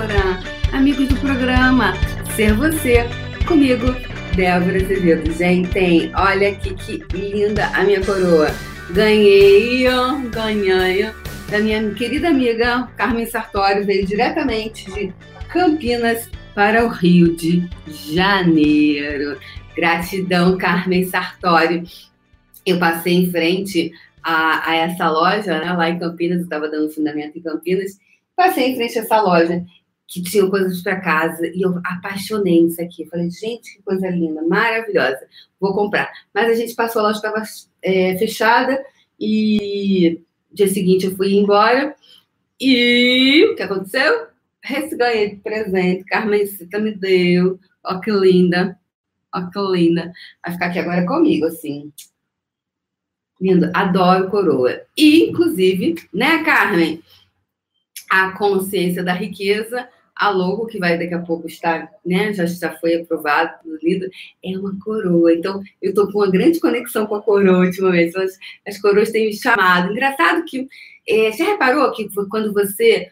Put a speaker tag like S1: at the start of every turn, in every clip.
S1: Porã, amigos do programa Ser Você, comigo, Débora Azevedo. Gente, olha aqui que linda a minha coroa. Ganhei, ganhei da minha querida amiga Carmen Sartori, veio diretamente de Campinas para o Rio de Janeiro. Gratidão, Carmen Sartori. Eu passei em frente a, a essa loja, né, lá em Campinas, eu estava dando fundamento em Campinas, passei em frente a essa loja que tinha coisas para casa e eu apaixonei nisso aqui. Falei, gente, que coisa linda, maravilhosa, vou comprar. Mas a gente passou, a loja estava é, fechada e dia seguinte eu fui embora e o que aconteceu? Ganhei de presente, Carmencita me deu, ó que linda, ó que linda. Vai ficar aqui agora comigo, assim, Lindo, adoro coroa. E, inclusive, né, Carmen? A consciência da riqueza, a logo que vai daqui a pouco estar, né? Já, já foi aprovado, lindo, é uma coroa. Então, eu estou com uma grande conexão com a coroa ultimamente. As, as coroas têm me chamado. Engraçado que é, você reparou que quando você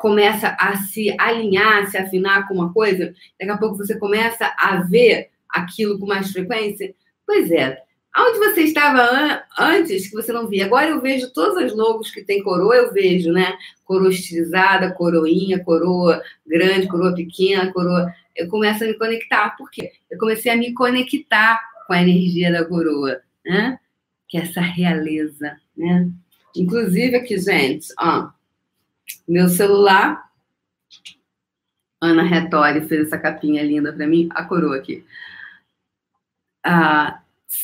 S1: começa a se alinhar, se afinar com uma coisa, daqui a pouco você começa a ver aquilo com mais frequência? Pois é, Onde você estava an antes, que você não via? Agora eu vejo todos os logos que tem coroa, eu vejo, né? Coroa estilizada, coroinha, coroa grande, coroa pequena, coroa. Eu começo a me conectar. Por quê? Eu comecei a me conectar com a energia da coroa, né? Que é essa realeza, né? Inclusive aqui, gente, ó, meu celular, Ana Retori fez essa capinha linda para mim, a coroa aqui. Ah,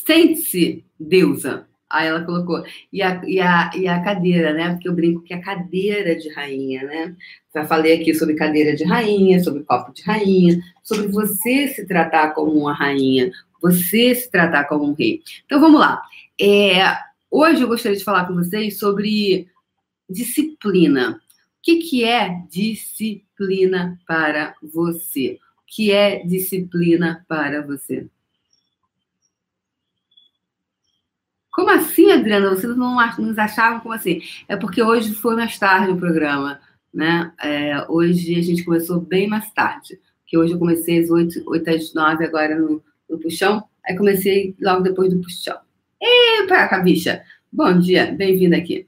S1: Sente-se, deusa. Aí ela colocou. E a, e, a, e a cadeira, né? Porque eu brinco que é a cadeira de rainha, né? Já falei aqui sobre cadeira de rainha, sobre copo de rainha, sobre você se tratar como uma rainha, você se tratar como um rei. Então vamos lá. É, hoje eu gostaria de falar com vocês sobre disciplina. O que, que é disciplina para você? O que é disciplina para você? Como assim, Adriana? Vocês não nos achavam como assim? É porque hoje foi mais tarde o programa, né? É, hoje a gente começou bem mais tarde. Que hoje eu comecei às 8, 8 às 9 agora no, no puxão. Aí comecei logo depois do puxão. Epa, bicha! Bom dia, bem-vinda aqui.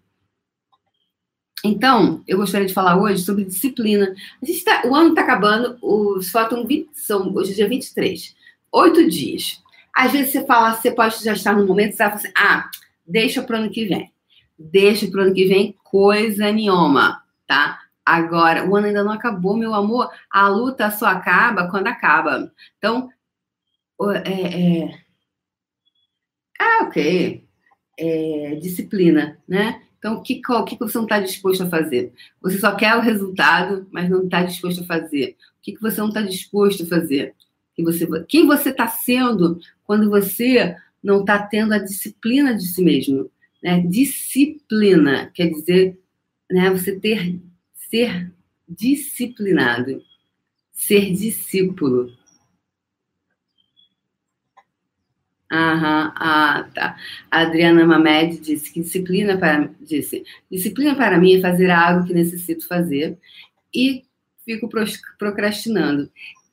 S1: Então, eu gostaria de falar hoje sobre disciplina. A gente tá, o ano está acabando, os faltam 20, são hoje é dia 23. Oito dias. Às vezes você fala, você pode já estar no momento, você vai falar assim, ah, deixa para o ano que vem. Deixa para o ano que vem coisa nenhuma, tá? Agora, o ano ainda não acabou, meu amor. A luta só acaba quando acaba. Então, é, é... ah, ok. É, disciplina, né? Então, o que, o que você não está disposto a fazer? Você só quer o resultado, mas não está disposto a fazer. O que, que você não está disposto a fazer? Que você, quem você está sendo quando você não está tendo a disciplina de si mesmo. Né? Disciplina quer dizer né, você ter ser disciplinado, ser discípulo. Aham, ah, tá. A Adriana Mamed disse que disciplina para disse disciplina para mim é fazer algo que necessito fazer e fico procrastinando.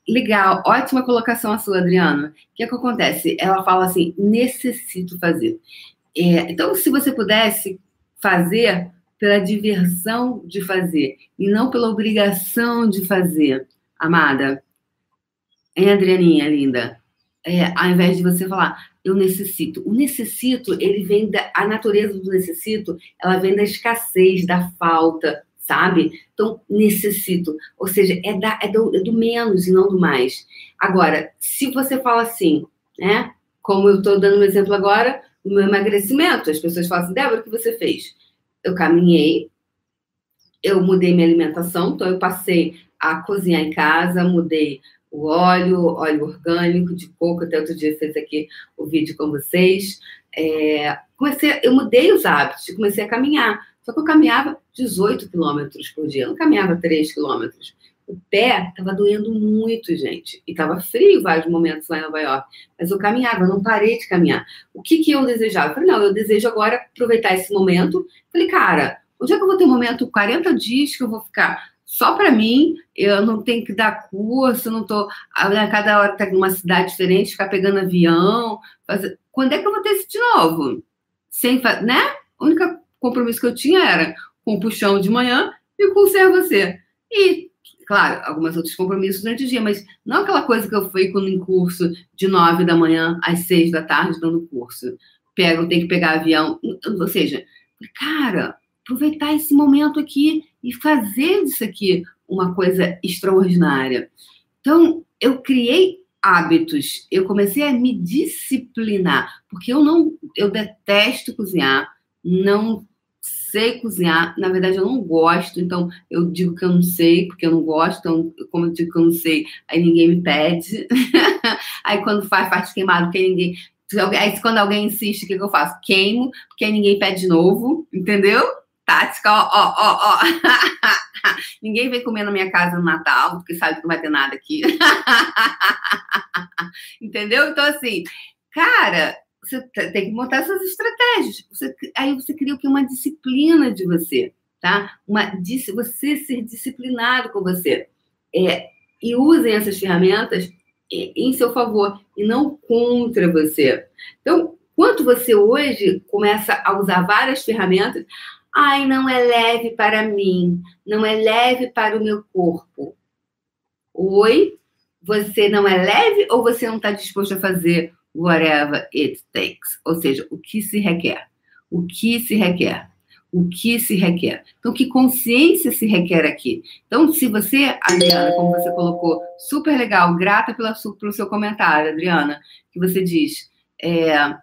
S1: Legal, ótima colocação a sua, Adriana. O que, é que acontece? Ela fala assim: necessito fazer. É, então, se você pudesse fazer pela diversão de fazer e não pela obrigação de fazer, amada, hein, Adrianinha linda? É, ao invés de você falar, eu necessito. O necessito, ele vem da. A natureza do necessito, ela vem da escassez, da falta, sabe? Então, necessito. Ou seja, é, da, é, do, é do menos e não do mais. Agora, se você fala assim, né? Como eu estou dando um exemplo agora, do meu emagrecimento, as pessoas falam assim, Débora, o que você fez? Eu caminhei, eu mudei minha alimentação, então eu passei a cozinhar em casa, mudei o óleo, óleo orgânico de coco, até outro dia fez aqui o vídeo com vocês. É, comecei, eu mudei os hábitos, comecei a caminhar. Só que eu caminhava 18 quilômetros por dia, eu não caminhava 3 quilômetros. O pé estava doendo muito, gente. E estava frio vários momentos lá em Nova York. Mas eu caminhava, eu não parei de caminhar. O que, que eu desejava? Eu falei, não, eu desejo agora aproveitar esse momento. Falei, cara, onde é que eu vou ter um momento, 40 dias que eu vou ficar só para mim, eu não tenho que dar curso, não tô a cada hora tá em uma cidade diferente, ficar pegando avião, fazer... quando é que eu vou ter isso de novo? Sem, né? O único compromisso que eu tinha era com o puxão de manhã e com o ser você. E claro, alguns outros compromissos durante o dia, mas não aquela coisa que eu quando em curso de nove da manhã às seis da tarde dando curso. Pego, tenho que pegar avião, ou seja, cara, aproveitar esse momento aqui e fazer disso aqui uma coisa extraordinária. Então, eu criei hábitos, eu comecei a me disciplinar, porque eu não, eu detesto cozinhar, não sei cozinhar, na verdade eu não gosto, então eu digo que eu não sei, porque eu não gosto, então como eu digo que eu não sei, aí ninguém me pede. aí quando faz parte queimado, porque ninguém. Aí quando alguém insiste, o que, que eu faço? Queimo, porque aí ninguém pede de novo, entendeu? tática, ó, ó, ó, ó. Ninguém vem comer na minha casa no Natal, porque sabe que não vai ter nada aqui. Entendeu? Então, assim, cara, você tem que montar essas estratégias. Você, aí você cria o que? Uma disciplina de você, tá? Uma, você ser disciplinado com você. É, e usem essas ferramentas em seu favor e não contra você. Então, quanto você hoje começa a usar várias ferramentas, Ai, não é leve para mim, não é leve para o meu corpo. Oi? Você não é leve ou você não está disposto a fazer whatever it takes? Ou seja, o que se requer? O que se requer? O que se requer? Então, que consciência se requer aqui? Então, se você, Adriana, como você colocou, super legal, grata pela, pelo seu comentário, Adriana, que você diz, é,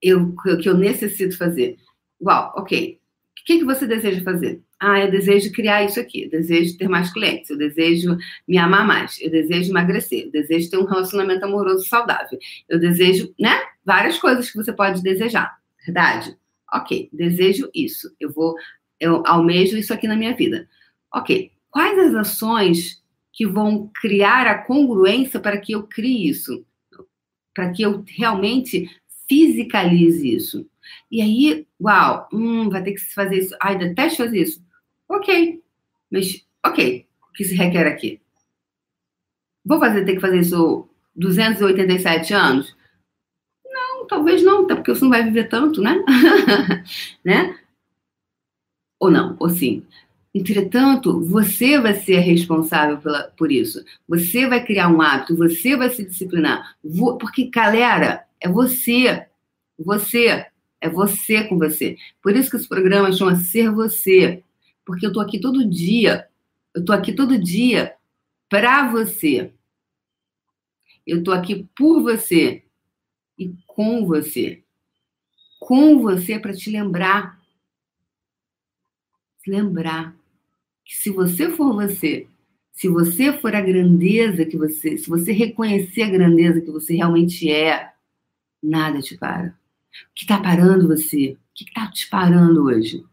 S1: eu, que eu necessito fazer. Uau, ok. O que, que você deseja fazer? Ah, eu desejo criar isso aqui, eu desejo ter mais clientes, eu desejo me amar mais, eu desejo emagrecer, eu desejo ter um relacionamento amoroso saudável, eu desejo, né? Várias coisas que você pode desejar, verdade? Ok, desejo isso, eu vou, eu almejo isso aqui na minha vida. Ok, quais as ações que vão criar a congruência para que eu crie isso? Para que eu realmente fisicalize isso? E aí, uau, hum, vai ter que fazer isso. Ai, detesto fazer isso. Ok. Mas, ok. O que se requer aqui? Vou fazer, ter que fazer isso 287 anos? Não, talvez não, até porque você não vai viver tanto, né? né? Ou não, ou sim. Entretanto, você vai ser responsável pela, por isso. Você vai criar um hábito, você vai se disciplinar. Porque, galera, é você. Você. É você com você. Por isso que esse programa chama Ser Você. Porque eu tô aqui todo dia. Eu tô aqui todo dia para você. Eu tô aqui por você e com você. Com você para te lembrar. Lembrar que se você for você, se você for a grandeza que você, se você reconhecer a grandeza que você realmente é, nada te para. O que está parando você? O que está te parando hoje?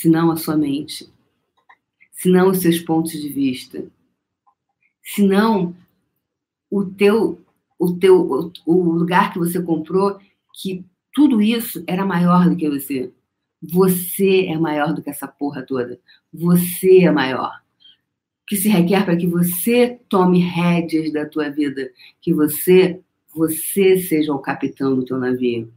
S1: Se não a sua mente, se não os seus pontos de vista, se não o teu, o teu, o lugar que você comprou, que tudo isso era maior do que você. Você é maior do que essa porra toda. Você é maior. O que se requer para que você tome rédeas da tua vida, que você você seja o capitão do teu navio.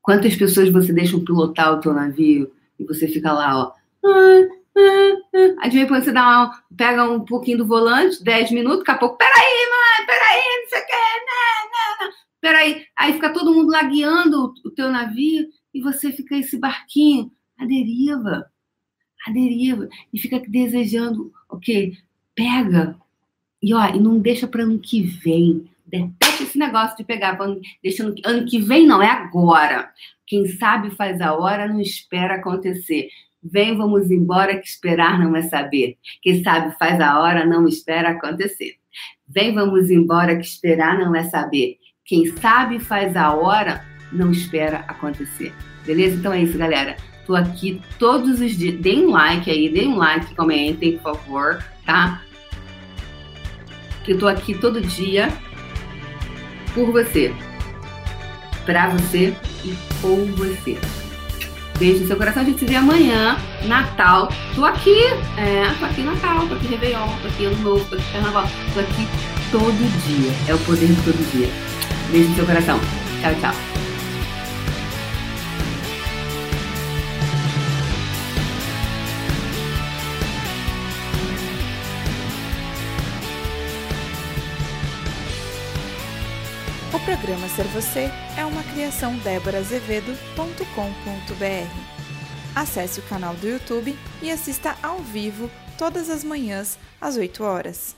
S1: Quantas pessoas você deixa pilotar o teu navio e você fica lá, ó. Ah, ah, ah. Aí de vez você dá uma, pega um pouquinho do volante, 10 minutos, daqui a pouco, peraí, mãe, peraí, não sei o que, não, não, não. Peraí. Aí fica todo mundo lá guiando o teu navio e você fica esse barquinho, a deriva, a deriva, e fica desejando, ok, pega, e ó, e não deixa para ano que vem, Deteste esse negócio de pegar deixando ano que vem não é agora. Quem sabe faz a hora, não espera acontecer. Vem, vamos embora, que esperar não é saber. Quem sabe faz a hora, não espera acontecer. Vem, vamos embora, que esperar não é saber. Quem sabe faz a hora, não espera acontecer. Beleza? Então é isso, galera. Tô aqui todos os dias. Deem um like aí, deem um like, comentem, por favor, tá? Que eu tô aqui todo dia por você, para você e com você. Beijo no seu coração. A gente se vê amanhã, Natal. Tô aqui, é, tô aqui Natal, tô aqui Réveillon, tô aqui Ano Novo, tô aqui Carnaval. Tô aqui todo dia. É o poder de todo dia. Beijo no seu coração. Tchau, tchau.
S2: O programa Ser Você é uma criação déborazevedo.com.br. Acesse o canal do YouTube e assista ao vivo todas as manhãs às 8 horas.